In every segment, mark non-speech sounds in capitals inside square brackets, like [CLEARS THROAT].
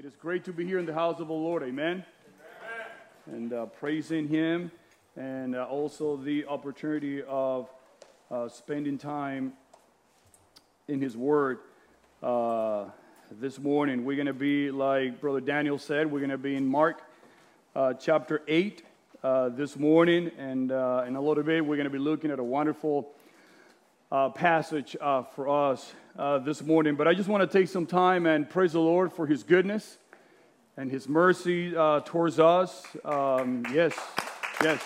It is great to be here in the house of the Lord. Amen. And uh, praising Him, and uh, also the opportunity of uh, spending time in His Word. Uh, this morning, we're going to be, like Brother Daniel said, we're going to be in Mark uh, chapter 8 uh, this morning. And in a little bit, we're going to be looking at a wonderful passage for us uh, this morning, but I just want to take some time and praise the Lord for His goodness and His mercy uh, towards us. Um, yes, yes.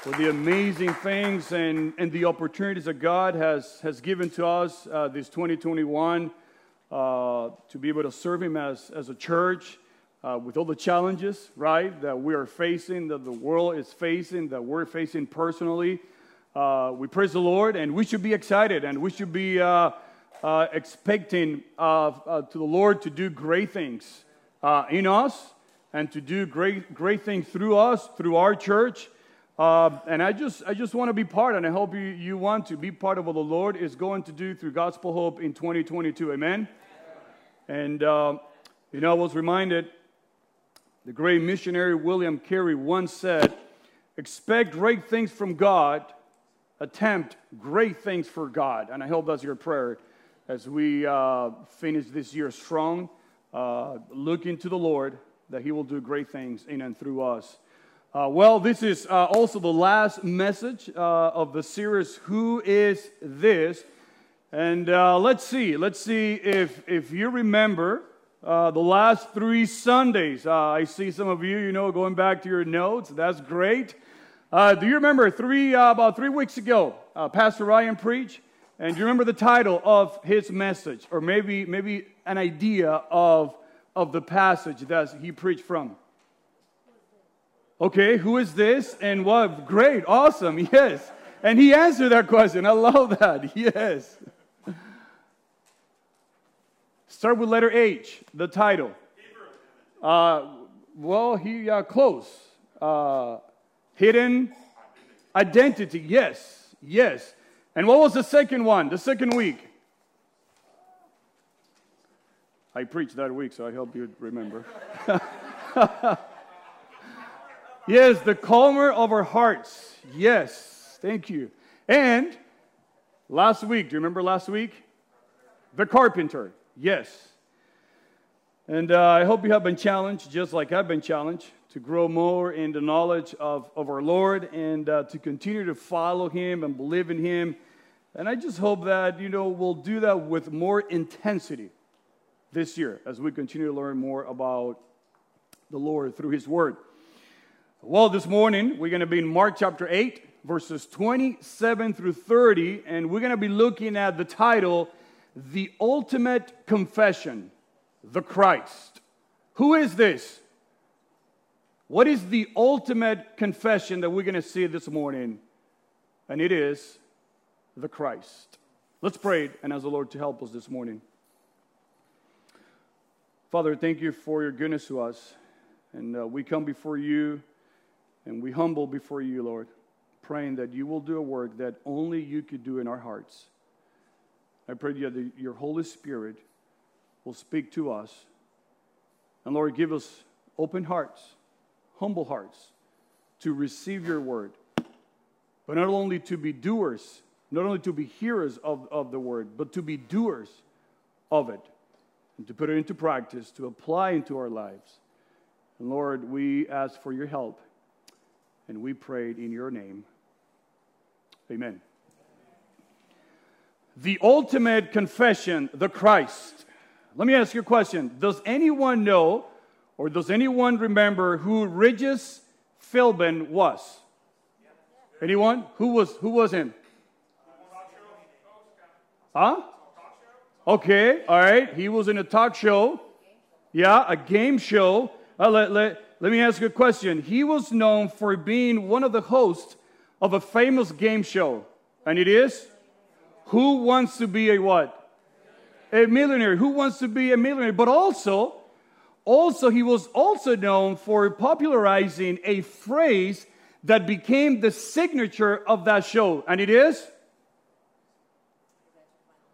For the amazing things and, and the opportunities that God has, has given to us uh, this 2021 uh, to be able to serve Him as, as a church. Uh, with all the challenges, right, that we are facing, that the world is facing, that we're facing personally, uh, we praise the Lord, and we should be excited, and we should be uh, uh, expecting uh, to the Lord to do great things uh, in us, and to do great great things through us, through our church. Uh, and I just I just want to be part, and I hope you, you want to be part of what the Lord is going to do through Gospel Hope in 2022. Amen. And you know, I was reminded the great missionary William Carey once said, "Expect great things from God." Attempt great things for God. And I hope that's your prayer as we uh, finish this year strong, uh, looking to the Lord that He will do great things in and through us. Uh, well, this is uh, also the last message uh, of the series, Who is This? And uh, let's see, let's see if, if you remember the last three Sundays. I see some of you, you know, going back to your notes. That's great. Uh, do you remember three, uh, about three weeks ago, uh, Pastor Ryan preached? And do you remember the title of his message? Or maybe, maybe an idea of, of the passage that he preached from? Okay, who is this? And what? Great, awesome, [LAUGHS] yes. And he answered that question. I love that, [LAUGHS] yes. Start with letter H, the title. Uh, well, he uh, close. Hidden identity. Yes, yes. And what was the second one, the second week? I preached that week, so I hope you remember. [LAUGHS] yes, the calmer of our hearts. Yes, thank you. And last week, do you remember last week? The carpenter. Yes. And uh, I hope you have been challenged, just like I've been challenged to grow more in the knowledge of, of our Lord and uh, to continue to follow Him and believe in Him. And I just hope that, you know, we'll do that with more intensity this year as we continue to learn more about the Lord through His Word. Well, this morning we're going to be in Mark chapter 8, verses 27 through 30, and we're going to be looking at the title, The Ultimate Confession, the Christ. Who is this? What is the ultimate confession that we're going to see this morning? And it is the Christ. Let's pray and ask the Lord to help us this morning. Father, thank you for your goodness to us. And uh, we come before you and we humble before you, Lord, praying that you will do a work that only you could do in our hearts. I pray that your Holy Spirit will speak to us. And Lord, give us open hearts humble hearts to receive your word, but not only to be doers, not only to be hearers of, of the word, but to be doers of it and to put it into practice, to apply into our lives. And Lord, we ask for your help and we prayed in your name. Amen. The ultimate confession, the Christ. Let me ask you a question. Does anyone know or does anyone remember who Regis Philbin was? Anyone? Who was who was him? Huh? Okay, all right. He was in a talk show. Yeah, a game show. Uh, let, let, let me ask you a question. He was known for being one of the hosts of a famous game show. And it is? Who wants to be a what? A millionaire. Who wants to be a millionaire? But also, also, he was also known for popularizing a phrase that became the signature of that show. And it is?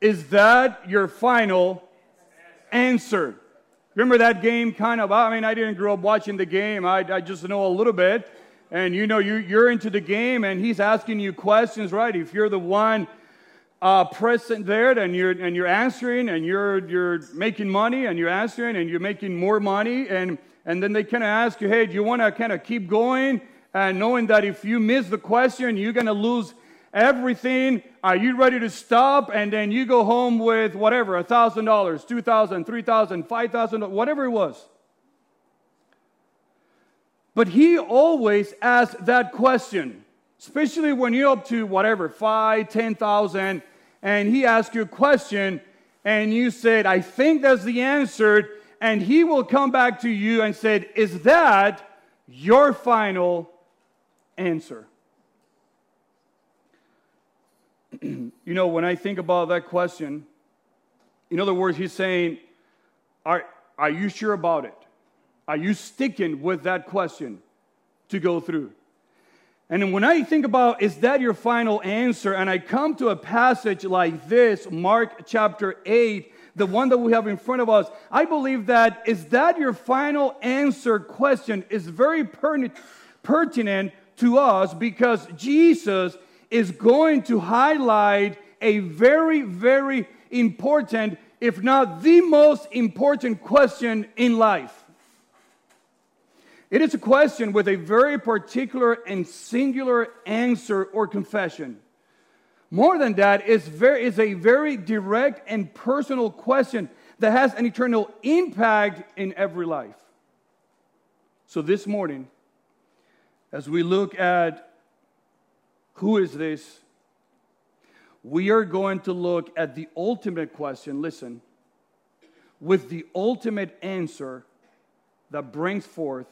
Is that your final answer? Remember that game kind of? I mean, I didn't grow up watching the game, I, I just know a little bit. And you know, you, you're into the game and he's asking you questions, right? If you're the one uh, present there and you're, and you're answering and you're, you're making money and you're answering and you're making more money. And, and then they kind of ask you, hey, do you want to kind of keep going? And knowing that if you miss the question, you're going to lose everything. Are you ready to stop? And then you go home with whatever, $1,000, $2,000, $3,000, $5,000, whatever it was. But he always asks that question, especially when you're up to whatever, five, 10,000, and he asks you a question, and you said, I think that's the answer, and he will come back to you and said, Is that your final answer? [CLEARS THROAT] you know, when I think about that question, in other words, he's saying, Are, are you sure about it? Are you sticking with that question to go through? And when I think about, is that your final answer? And I come to a passage like this, Mark chapter 8, the one that we have in front of us, I believe that is that your final answer question is very pertinent to us because Jesus is going to highlight a very, very important, if not the most important question in life. It is a question with a very particular and singular answer or confession. More than that, it's, very, it's a very direct and personal question that has an eternal impact in every life. So this morning, as we look at who is this, we are going to look at the ultimate question. Listen, with the ultimate answer that brings forth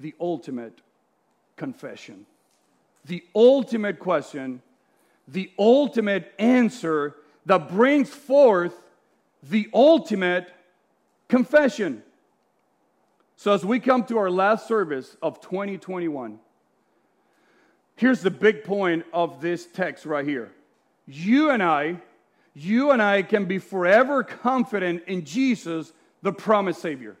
the ultimate confession. The ultimate question, the ultimate answer that brings forth the ultimate confession. So, as we come to our last service of 2021, here's the big point of this text right here. You and I, you and I can be forever confident in Jesus, the promised Savior.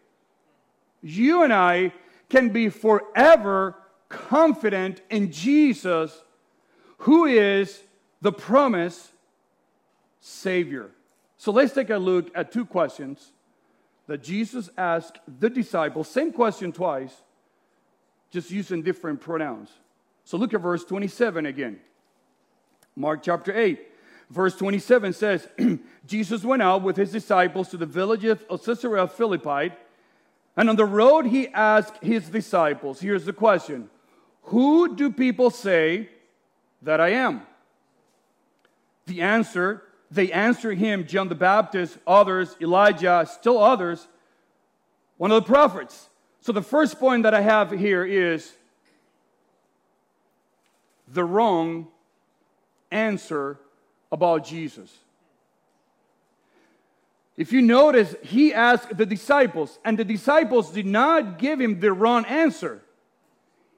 You and I can be forever confident in Jesus, who is the promised Savior. So let's take a look at two questions that Jesus asked the disciples. Same question twice, just using different pronouns. So look at verse 27 again. Mark chapter 8. Verse 27 says, [CLEARS THROAT] Jesus went out with his disciples to the village of Caesarea Philippi and on the road, he asked his disciples here's the question Who do people say that I am? The answer, they answer him John the Baptist, others, Elijah, still others, one of the prophets. So the first point that I have here is the wrong answer about Jesus. If you notice, he asked the disciples, and the disciples did not give him the wrong answer.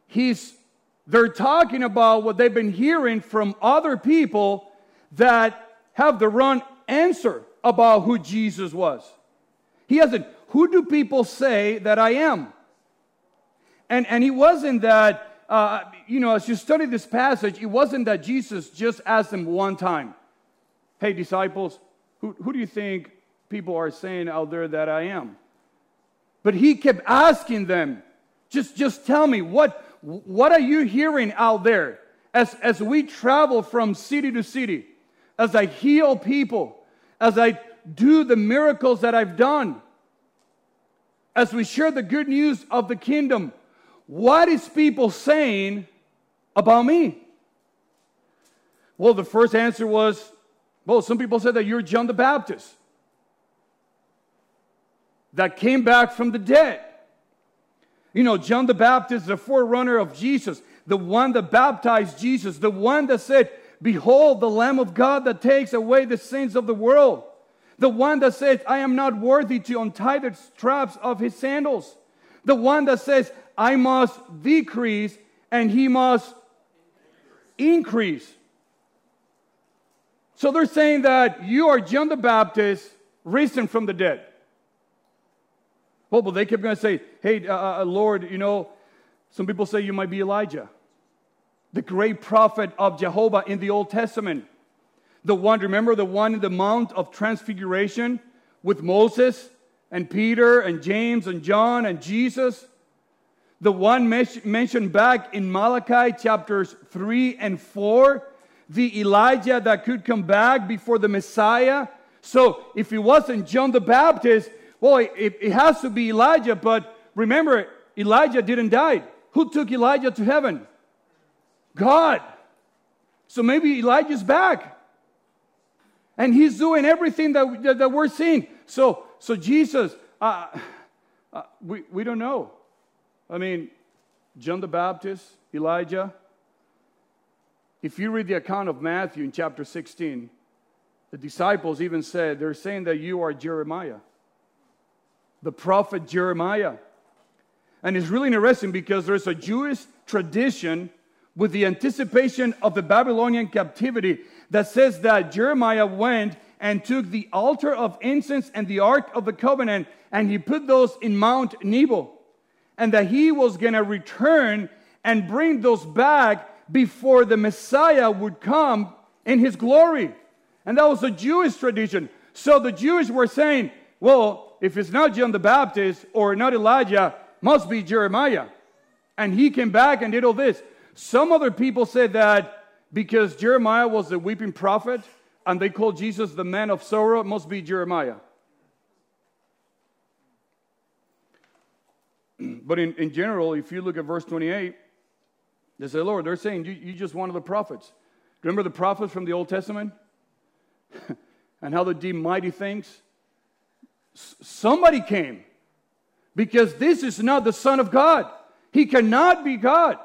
He's, they're talking about what they've been hearing from other people that have the wrong answer about who Jesus was. He hasn't, who do people say that I am? And, and he wasn't that, uh, you know, as you study this passage, it wasn't that Jesus just asked them one time, hey, disciples, who, who do you think people are saying out there that I am. But he kept asking them, just, just tell me, what, what are you hearing out there? As, as we travel from city to city, as I heal people, as I do the miracles that I've done, as we share the good news of the kingdom, what is people saying about me? Well, the first answer was, well, some people said that you're John the Baptist that came back from the dead. You know, John the Baptist, the forerunner of Jesus, the one that baptized Jesus, the one that said, Behold, the Lamb of God that takes away the sins of the world. The one that says, I am not worthy to untie the straps of his sandals. The one that says, I must decrease and he must increase. So they're saying that you are John the Baptist risen from the dead. Well, but they kept going to say, hey, uh, uh, Lord, you know, some people say you might be Elijah, the great prophet of Jehovah in the Old Testament. The one, remember the one in the Mount of Transfiguration with Moses and Peter and James and John and Jesus? The one mentioned back in Malachi chapters 3 and 4, the Elijah that could come back before the Messiah. So if it wasn't John the Baptist, well, it, it has to be Elijah, but remember, Elijah didn't die. Who took Elijah to heaven? God. So maybe Elijah's back. And he's doing everything that, that, that we're seeing. So, so Jesus, uh, uh, we, we don't know. I mean, John the Baptist, Elijah. If you read the account of Matthew in chapter 16, the disciples even said, they're saying that you are Jeremiah the prophet Jeremiah. And it's really interesting because there's a Jewish tradition with the anticipation of the Babylonian captivity that says that Jeremiah went and took the altar of incense and the ark of the covenant and he put those in Mount Nebo and that he was going to return and bring those back before the Messiah would come in his glory. And that was a Jewish tradition. So the Jews were saying, well, if it's not John the Baptist or not Elijah, must be Jeremiah. And he came back and did all this. Some other people said that because Jeremiah was the weeping prophet and they called Jesus the man of sorrow, must be Jeremiah. [CLEARS THROAT] But in, in general, if you look at verse 28, they say, Lord, they're saying you, you just one of the prophets. Remember the prophets from the Old Testament? [LAUGHS] and how they did mighty things? Somebody came because this is not the Son of God. He cannot be God.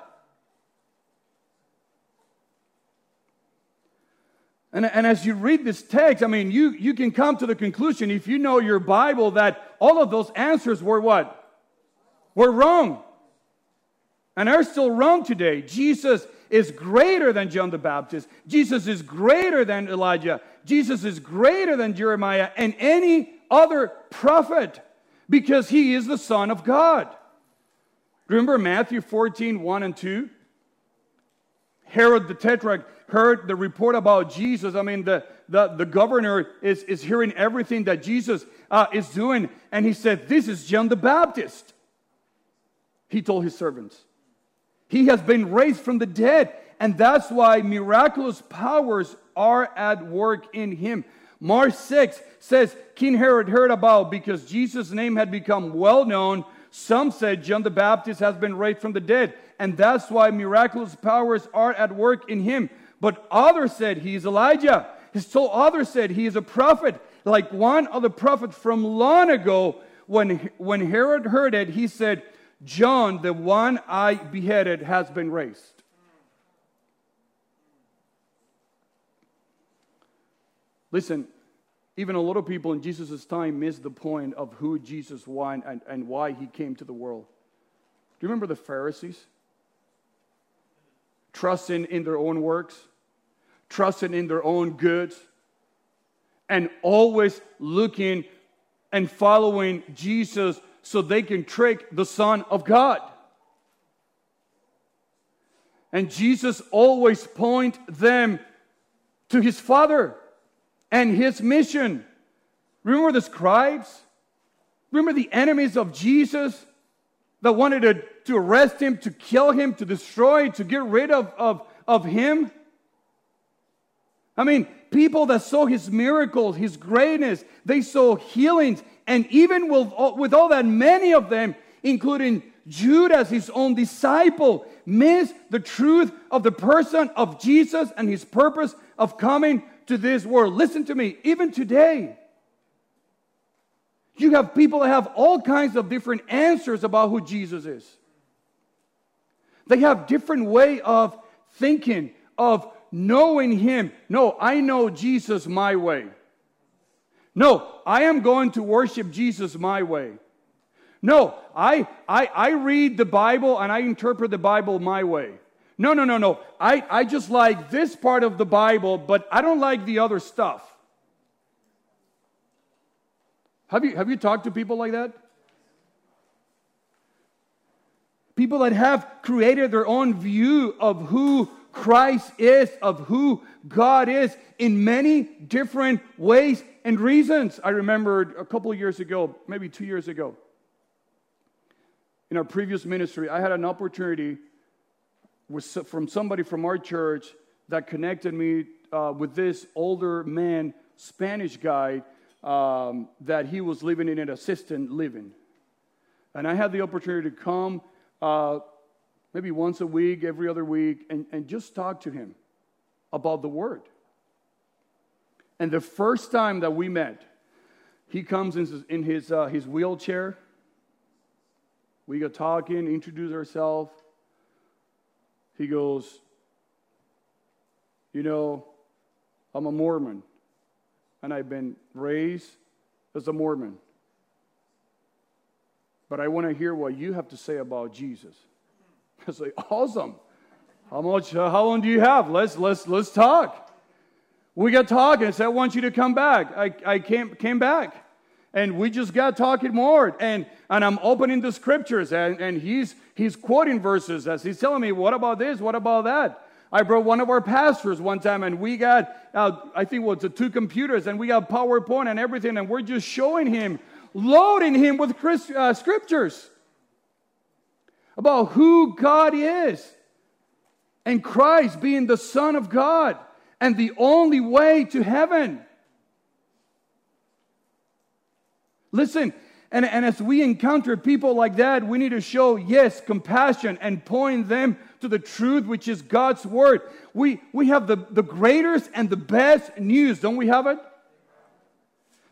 And, and as you read this text, I mean, you, you can come to the conclusion, if you know your Bible, that all of those answers were what? Were wrong. And are still wrong today. Jesus is greater than John the Baptist. Jesus is greater than Elijah. Jesus is greater than Jeremiah and any other prophet because he is the Son of God. Remember Matthew 14, 1 and 2? Herod the Tetrarch heard the report about Jesus. I mean, the, the, the governor is, is hearing everything that Jesus uh, is doing, and he said, This is John the Baptist. He told his servants. He has been raised from the dead, and that's why miraculous powers are at work in him. Mark 6 says King Herod heard about because Jesus' name had become well known. Some said John the Baptist has been raised from the dead, and that's why miraculous powers are at work in him. But others said he is Elijah. Still others said he is a prophet, like one of the prophets from long ago. When, when Herod heard it, he said, John, the one I beheaded, has been raised. Listen, even a lot of people in Jesus' time missed the point of who Jesus was and, and why he came to the world. Do you remember the Pharisees? Trusting in their own works, trusting in their own goods, and always looking and following Jesus so they can trick the Son of God. And Jesus always point them to his Father and his mission. Remember the scribes? Remember the enemies of Jesus that wanted to, to arrest him, to kill him, to destroy, to get rid of, of, of him? I mean, people that saw his miracles, his greatness, they saw healings, and even with, all, with all that, many of them, including Judas, his own disciple, missed the truth of the person of Jesus and his purpose of coming to this world. Listen to me, even today, you have people that have all kinds of different answers about who Jesus is. They have different way of thinking, of knowing him. No, I know Jesus my way. No, I am going to worship Jesus my way. No, I, I, I read the Bible and I interpret the Bible my way. No, no, no, no. I, I just like this part of the Bible, but I don't like the other stuff. Have you, have you talked to people like that? People that have created their own view of who Christ is, of who God is in many different ways and reasons. I remembered a couple years ago, maybe two years ago, in our previous ministry, I had an opportunity with, from somebody from our church that connected me uh, with this older man, Spanish guy, um, that he was living in an assistant living. And I had the opportunity to come uh, maybe once a week, every other week, and, and just talk to him about the Word. And the first time that we met, he comes in his, in his, uh, his wheelchair. We go talking, introduce ourselves. He goes, You know, I'm a Mormon, and I've been raised as a Mormon. But I want to hear what you have to say about Jesus. [LAUGHS] I say, Awesome. How much? Uh, how long do you have? Let's let's let's talk. We got talking. I said, I want you to come back. I, I came, came back. And we just got talking more. And, and I'm opening the scriptures, and, and he's, he's quoting verses as he's telling me, What about this? What about that? I brought one of our pastors one time, and we got, uh, I think, it was two computers, and we got PowerPoint and everything, and we're just showing him, loading him with Christ, uh, scriptures about who God is and Christ being the Son of God and the only way to heaven. Listen, and, and as we encounter people like that, we need to show, yes, compassion and point them to the truth, which is God's word. We, we have the, the greatest and the best news, don't we have it?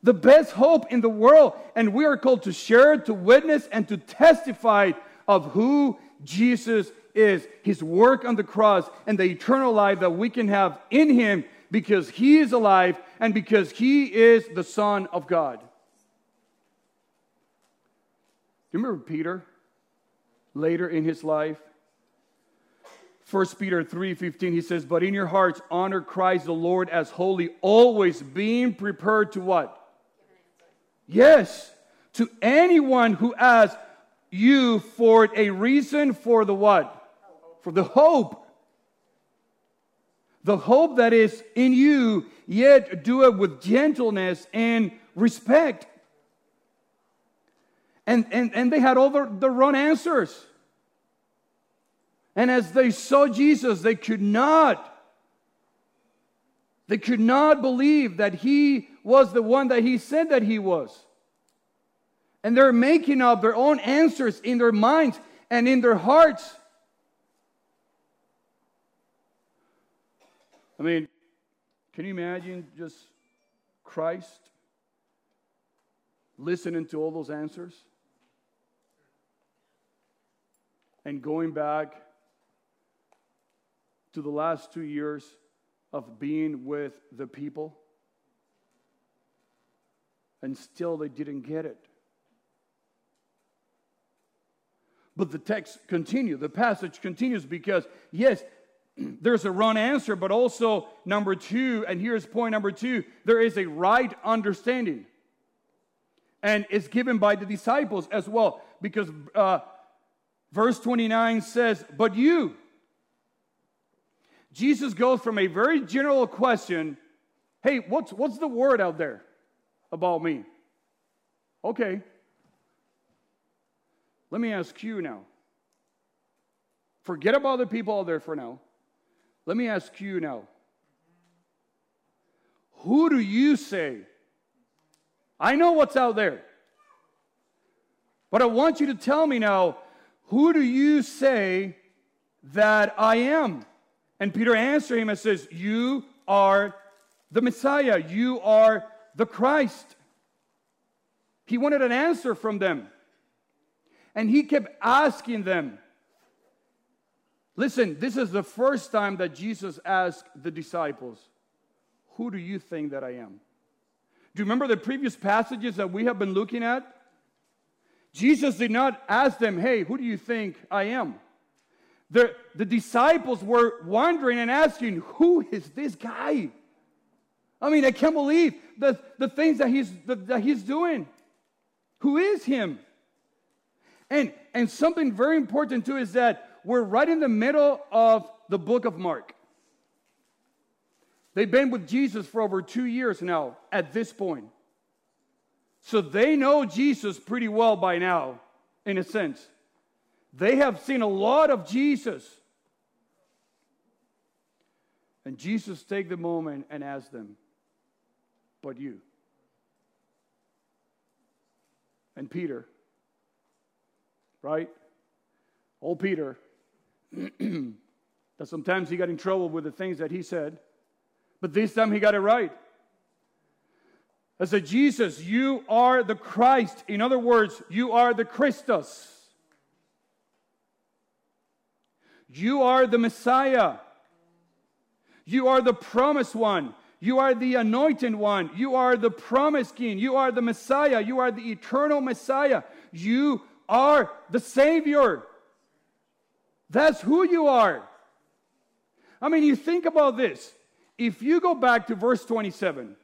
The best hope in the world, and we are called to share, to witness, and to testify of who Jesus is his work on the cross and the eternal life that we can have in him because he is alive and because he is the Son of God. Do you remember Peter later in his life? 1 Peter 3:15 he says, "But in your hearts honor Christ the Lord as holy, always being prepared to what? Yes, to anyone who asks you for a reason for the what? For the hope. The hope that is in you, yet do it with gentleness and respect. And, and, and they had all the, wrong answers. And as they saw Jesus, they could not, they could not believe that he was the one that he said that he was. And they're making up their own answers in their minds and in their hearts. I mean, can you imagine just Christ listening to all those answers? And going back to the last two years of being with the people, and still they didn't get it. But the text continues, the passage continues because, yes, [CLEARS THROAT] there's a wrong answer, but also, number two, and here's point number two there is a right understanding. And it's given by the disciples as well, because uh, verse 29 says, But you, Jesus goes from a very general question Hey, what's, what's the word out there about me? Okay. Let me ask you now. Forget about the people out there for now. Let me ask you now. Who do you say? I know what's out there. But I want you to tell me now who do you say that I am? And Peter answered him and says, You are the Messiah. You are the Christ. He wanted an answer from them. And he kept asking them, Listen, this is the first time that Jesus asked the disciples, Who do you think that I am? Do you remember the previous passages that we have been looking at? Jesus did not ask them, Hey, who do you think I am? The, the disciples were wondering and asking, Who is this guy? I mean, I can't believe the, the things that he's, the, that he's doing. Who is him? And, and something very important too is that we're right in the middle of the book of Mark. They've been with Jesus for over two years now at this point. So they know Jesus pretty well by now, in a sense. They have seen a lot of Jesus. And Jesus take the moment and ask them, but you. And Peter, right? Old Peter, [CLEARS THROAT] that sometimes he got in trouble with the things that he said, but this time he got it right. I said, Jesus, you are the Christ. In other words, you are the Christus. You are the Messiah. You are the promised one. You are the anointed one. You are the promised king. You are the Messiah. You are the eternal Messiah. You are the Savior. That's who you are. I mean, you think about this. If you go back to verse 27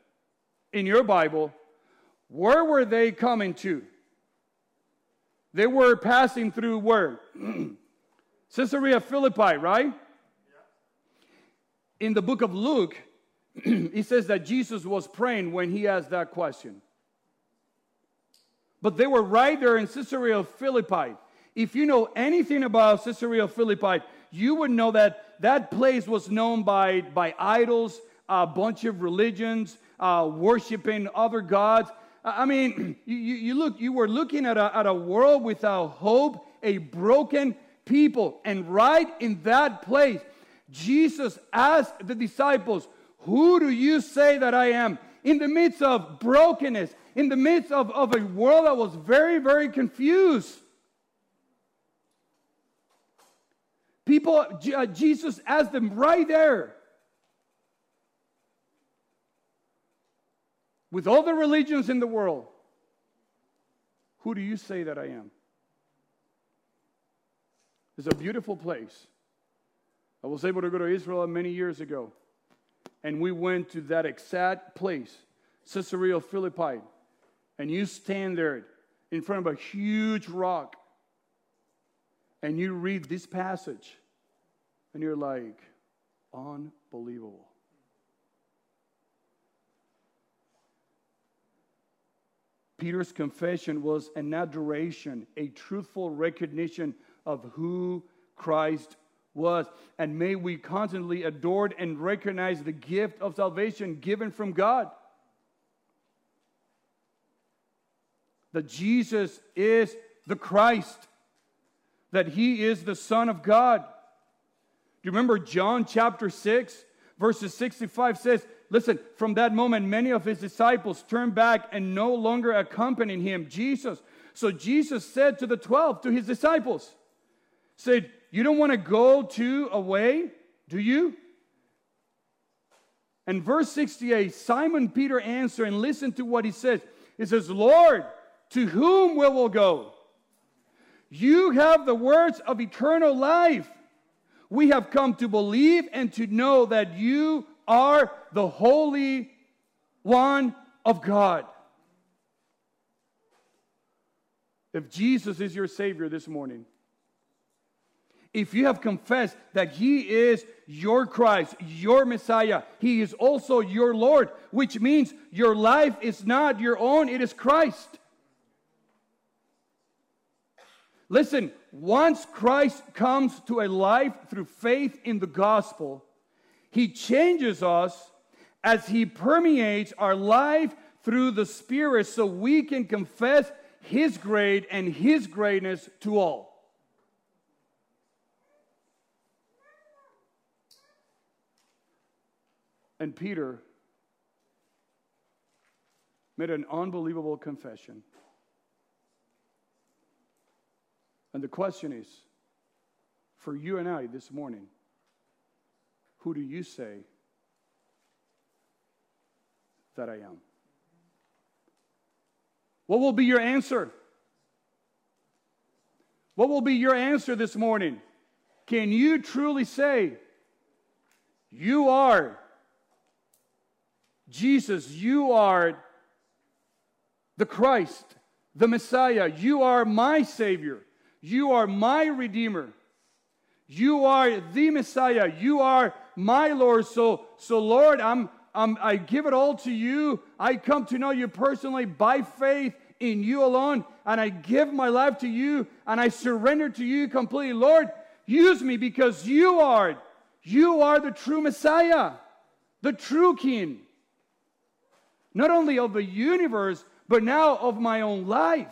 in your Bible, where were they coming to? They were passing through where? [CLEARS THROAT] Caesarea Philippi, right? In the book of Luke, [CLEARS THROAT] he says that Jesus was praying when he asked that question. But they were right there in Caesarea Philippi. If you know anything about Caesarea Philippi, you would know that that place was known by, by idols, a bunch of religions, uh, worshiping other gods. I mean, [CLEARS THROAT] you, you, look, you were looking at a, at a world without hope, a broken people. And right in that place, Jesus asked the disciples, Who do you say that I am? In the midst of brokenness, in the midst of, of a world that was very, very confused. People, uh, Jesus asked them right there. With all the religions in the world, who do you say that I am? It's a beautiful place. I was able to go to Israel many years ago, and we went to that exact place, Caesarea Philippi, and you stand there in front of a huge rock, and you read this passage, and you're like, unbelievable. Peter's confession was an adoration, a truthful recognition of who Christ was. And may we constantly adore and recognize the gift of salvation given from God. That Jesus is the Christ, that he is the Son of God. Do you remember John chapter 6, verses 65 says, Listen, from that moment, many of his disciples turned back and no longer accompanied him, Jesus. So Jesus said to the 12, to his disciples, said, You don't want to go to away, do you? And verse 68, Simon Peter answered and listen to what he says. He says, Lord, to whom will we go? You have the words of eternal life. We have come to believe and to know that you are the Holy One of God. If Jesus is your Savior this morning, if you have confessed that He is your Christ, your Messiah, He is also your Lord, which means your life is not your own, it is Christ. Listen, once Christ comes to a life through faith in the gospel, he changes us as He permeates our life through the Spirit so we can confess His great and His greatness to all. And Peter made an unbelievable confession. And the question is for you and I this morning who do you say that I am? What will be your answer? What will be your answer this morning? Can you truly say, You are Jesus, you are the Christ, the Messiah, you are my Savior, You are my Redeemer. You are the Messiah. You are my Lord. So, so Lord, I'm, I'm, I give it all to you. I come to know you personally by faith in you alone. And I give my life to you and I surrender to you completely. Lord, use me because you are, you are the true Messiah, the true King. Not only of the universe, but now of my own life.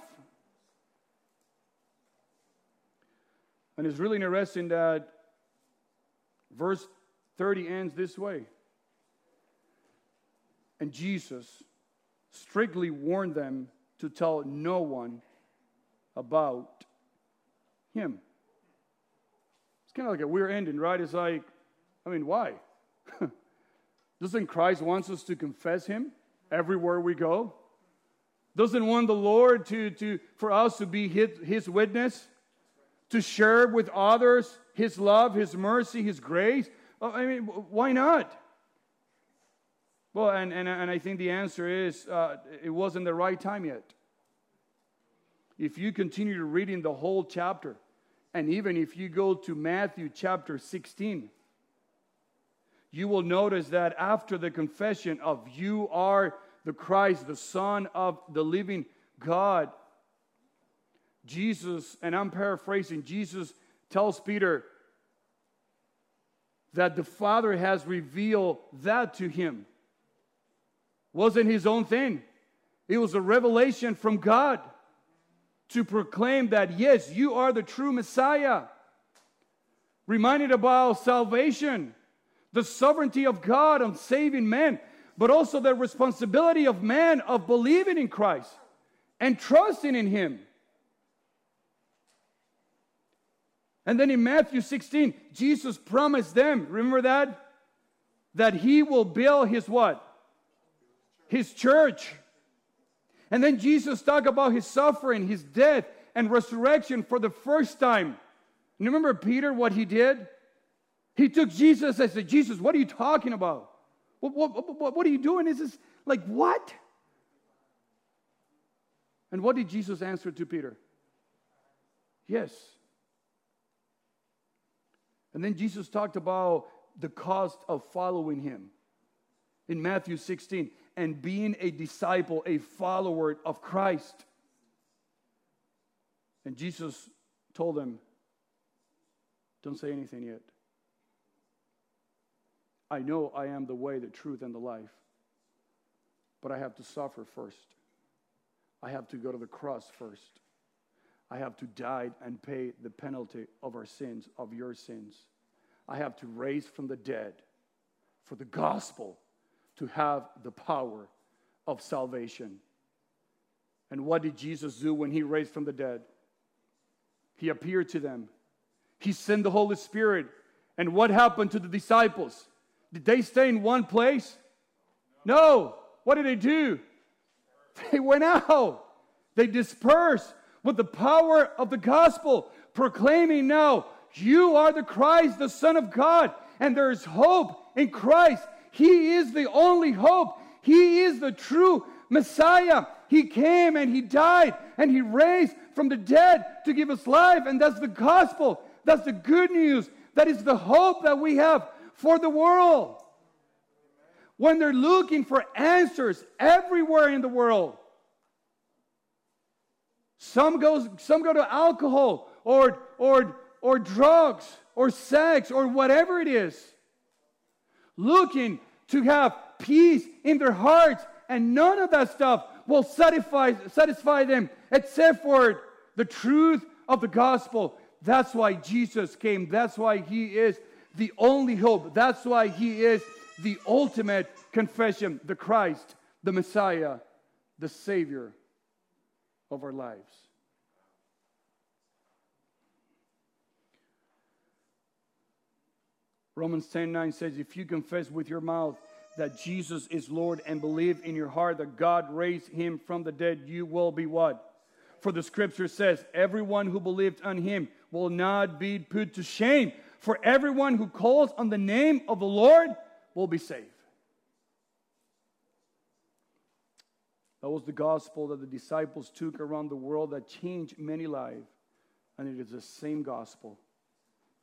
And it's really interesting that verse 30 ends this way. And Jesus strictly warned them to tell no one about him. It's kind of like a weird ending, right? It's like, I mean, why? [LAUGHS] Doesn't Christ wants us to confess him everywhere we go? Doesn't want the Lord to, to for us to be his, his witness? To share with others His love, His mercy, His grace? I mean, why not? Well, and, and, and I think the answer is uh, it wasn't the right time yet. If you continue reading the whole chapter, and even if you go to Matthew chapter 16, you will notice that after the confession of you are the Christ, the Son of the living God, Jesus, and I'm paraphrasing, Jesus tells Peter that the Father has revealed that to him. Wasn't his own thing. It was a revelation from God to proclaim that, yes, you are the true Messiah. Reminded about salvation, the sovereignty of God on saving men, but also the responsibility of man of believing in Christ and trusting in Him. And then in Matthew 16, Jesus promised them, remember that? That he will build his what? His church. And then Jesus talked about his suffering, his death, and resurrection for the first time. And remember Peter, what he did? He took Jesus and said, Jesus, what are you talking about? What, what, what, what are you doing? Is this like, what? And what did Jesus answer to Peter? Yes, and then Jesus talked about the cost of following him in Matthew 16 and being a disciple, a follower of Christ. And Jesus told them, Don't say anything yet. I know I am the way, the truth, and the life, but I have to suffer first. I have to go to the cross first. I have to die and pay the penalty of our sins, of your sins. I have to raise from the dead for the gospel to have the power of salvation. And what did Jesus do when he raised from the dead? He appeared to them. He sent the Holy Spirit. And what happened to the disciples? Did they stay in one place? No. What did they do? [LAUGHS] They went out. They dispersed with the power of the gospel, proclaiming now, You are the Christ, the Son of God, and there is hope in Christ. He is the only hope. He is the true Messiah. He came and He died and He raised from the dead to give us life, and that's the gospel. That's the good news. That is the hope that we have for the world. When they're looking for answers everywhere in the world, some, goes, some go to alcohol or, or, or drugs or sex or whatever it is, looking to have peace in their hearts, and none of that stuff will satisfy, satisfy them except for the truth of the gospel. That's why Jesus came. That's why He is the only hope. That's why He is the ultimate confession, the Christ, the Messiah, the Savior of our lives. Romans 10 9 says, If you confess with your mouth that Jesus is Lord and believe in your heart that God raised him from the dead, you will be what? For the scripture says, Everyone who believed on him will not be put to shame. For everyone who calls on the name of the Lord will be saved. That was the gospel that the disciples took around the world that changed many lives. And it is the same gospel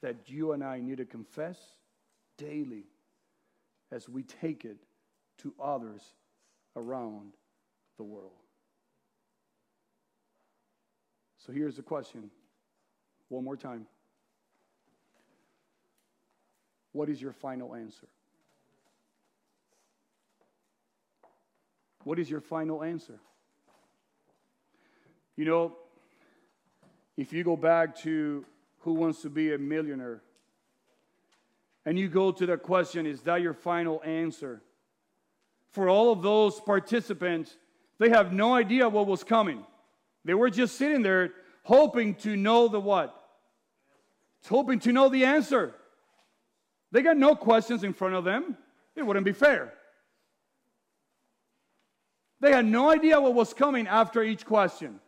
that you and I need to confess daily as we take it to others around the world. So here's the question one more time. What is your final answer? What is your final answer? You know, if you go back to who wants to be a millionaire, and you go to the question, is that your final answer? For all of those participants, they have no idea what was coming. They were just sitting there hoping to know the what? Hoping to know the answer. They got no questions in front of them. It wouldn't be fair. They had no idea what was coming after each question.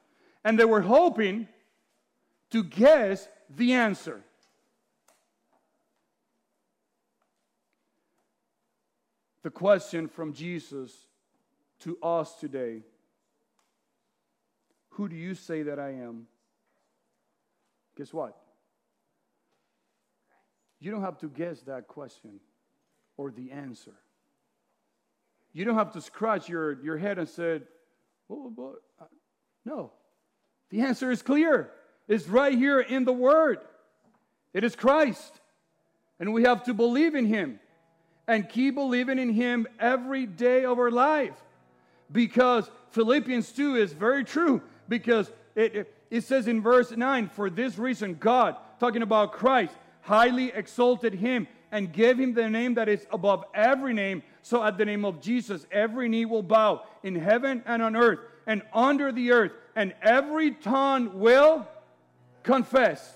And they were hoping to guess the answer. The question from Jesus to us today Who do you say that I am? Guess what? You don't have to guess that question or the answer. You don't have to scratch your, your head and say, oh, no. The answer is clear. It's right here in the Word. It is Christ. And we have to believe in Him and keep believing in Him every day of our life. Because Philippians 2 is very true. Because it, it says in verse 9, for this reason, God, talking about Christ, highly exalted Him and gave Him the name that is above every name. So at the name of Jesus, every knee will bow in heaven and on earth and under the earth, and every tongue will confess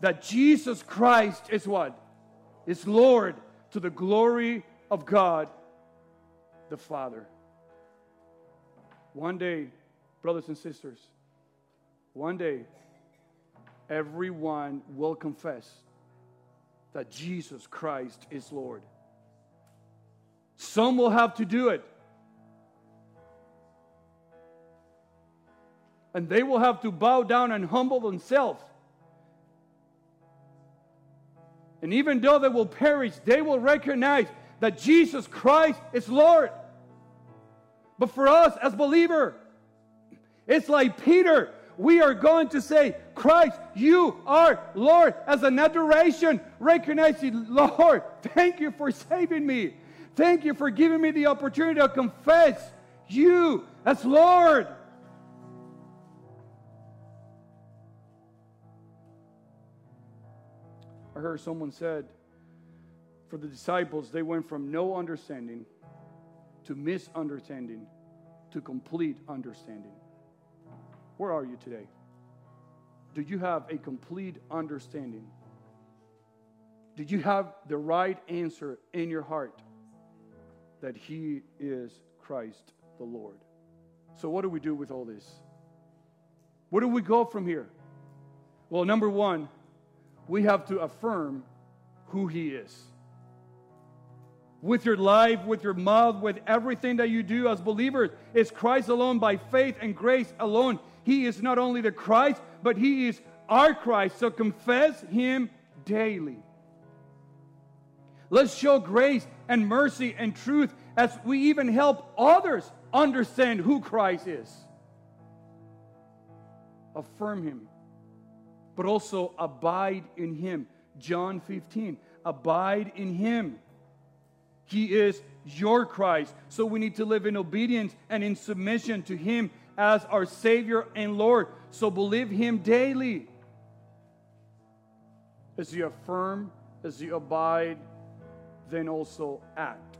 that Jesus Christ is what? Is Lord to the glory of God the Father. One day, brothers and sisters, one day, everyone will confess that Jesus Christ is Lord. Some will have to do it. And they will have to bow down and humble themselves And even though they will perish, they will recognize that Jesus Christ is Lord. But for us as believer, it's like Peter. We are going to say, Christ, you are Lord, as an adoration, recognizing, Lord, thank you for saving me. Thank you for giving me the opportunity to confess you as Lord. I heard someone said, for the disciples, they went from no understanding to misunderstanding to complete understanding. Where are you today? Do you have a complete understanding? Did you have the right answer in your heart that He is Christ the Lord? So, what do we do with all this? Where do we go from here? Well, number one, we have to affirm who He is. With your life, with your mouth, with everything that you do as believers, it's Christ alone by faith and grace alone. He is not only the Christ, but He is our Christ. So confess Him daily. Let's show grace and mercy and truth as we even help others understand who Christ is. Affirm Him but also abide in him. John 15, abide in him. He is your Christ. So we need to live in obedience and in submission to him as our Savior and Lord. So believe him daily. As you affirm, as you abide, then also act.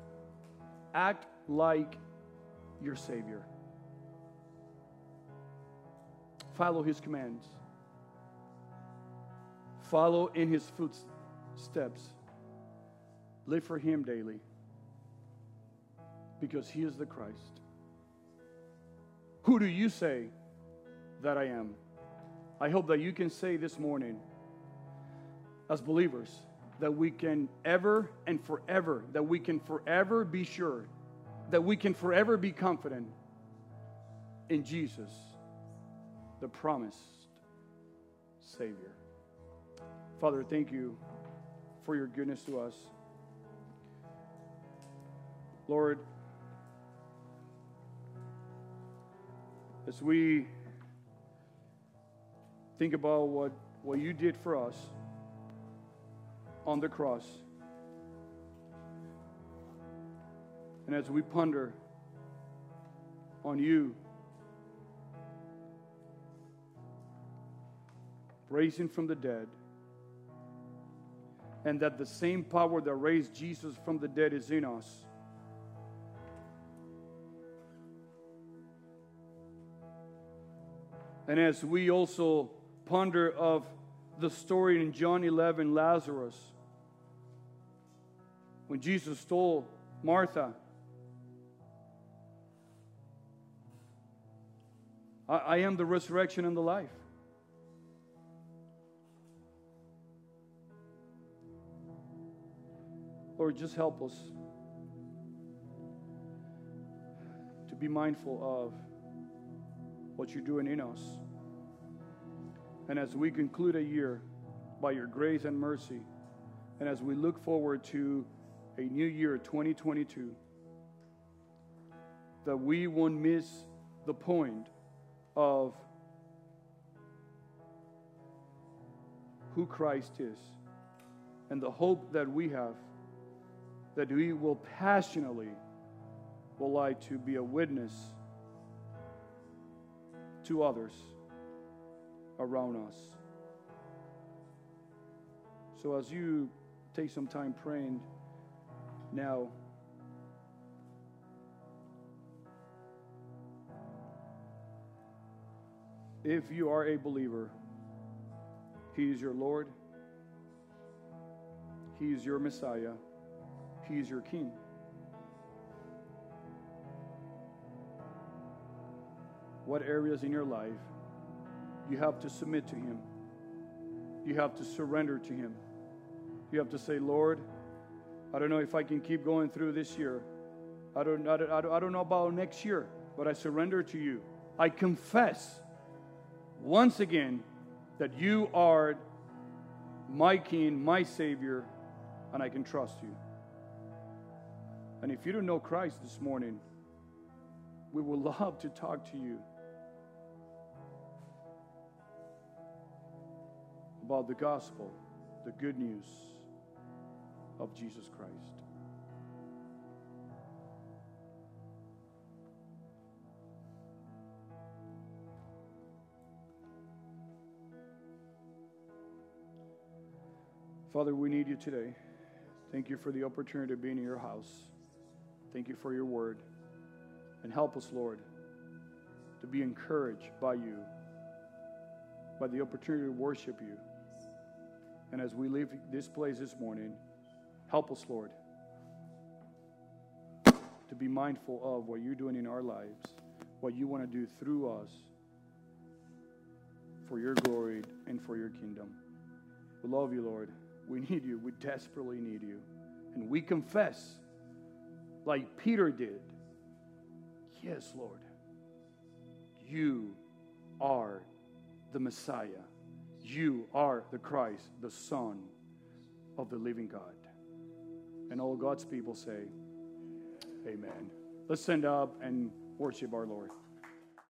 Act like your Savior. Follow his commands follow in his footsteps. Live for him daily because he is the Christ. Who do you say that I am? I hope that you can say this morning, as believers, that we can ever and forever, that we can forever be sure, that we can forever be confident in Jesus, the promised Savior. Father, thank you for your goodness to us. Lord, as we think about what, what you did for us on the cross, and as we ponder on you raising from the dead, and that the same power that raised Jesus from the dead is in us. And as we also ponder of the story in John 11, Lazarus, when Jesus told Martha, I, I am the resurrection and the life. Lord, just help us to be mindful of what you're doing in us. And as we conclude a year by your grace and mercy, and as we look forward to a new year, 2022, that we won't miss the point of who Christ is and the hope that we have that we will passionately will like to be a witness to others around us. So as you take some time praying now, if you are a believer, He is your Lord, He is your Messiah. He is your king. What areas in your life you have to submit to Him? You have to surrender to Him. You have to say, Lord, I don't know if I can keep going through this year. I don't, I don't, I don't know about next year, but I surrender to you. I confess once again that you are my King, my Savior, and I can trust you. And if you don't know Christ this morning, we would [LAUGHS] love to talk to you about the gospel, the good news of Jesus Christ. Father, we need you today. Thank you for the opportunity to be in your house. Thank you for your word. And help us, Lord, to be encouraged by you, by the opportunity to worship you. And as we leave this place this morning, help us, Lord, to be mindful of what you're doing in our lives, what you want to do through us for your glory and for your kingdom. We love you, Lord. We [LAUGHS] need you. We desperately need you. And we confess like Peter did. Yes, Lord, you are the Messiah. You are the Christ, the Son of the living God. And all God's people say, Amen. Let's stand up and worship our Lord.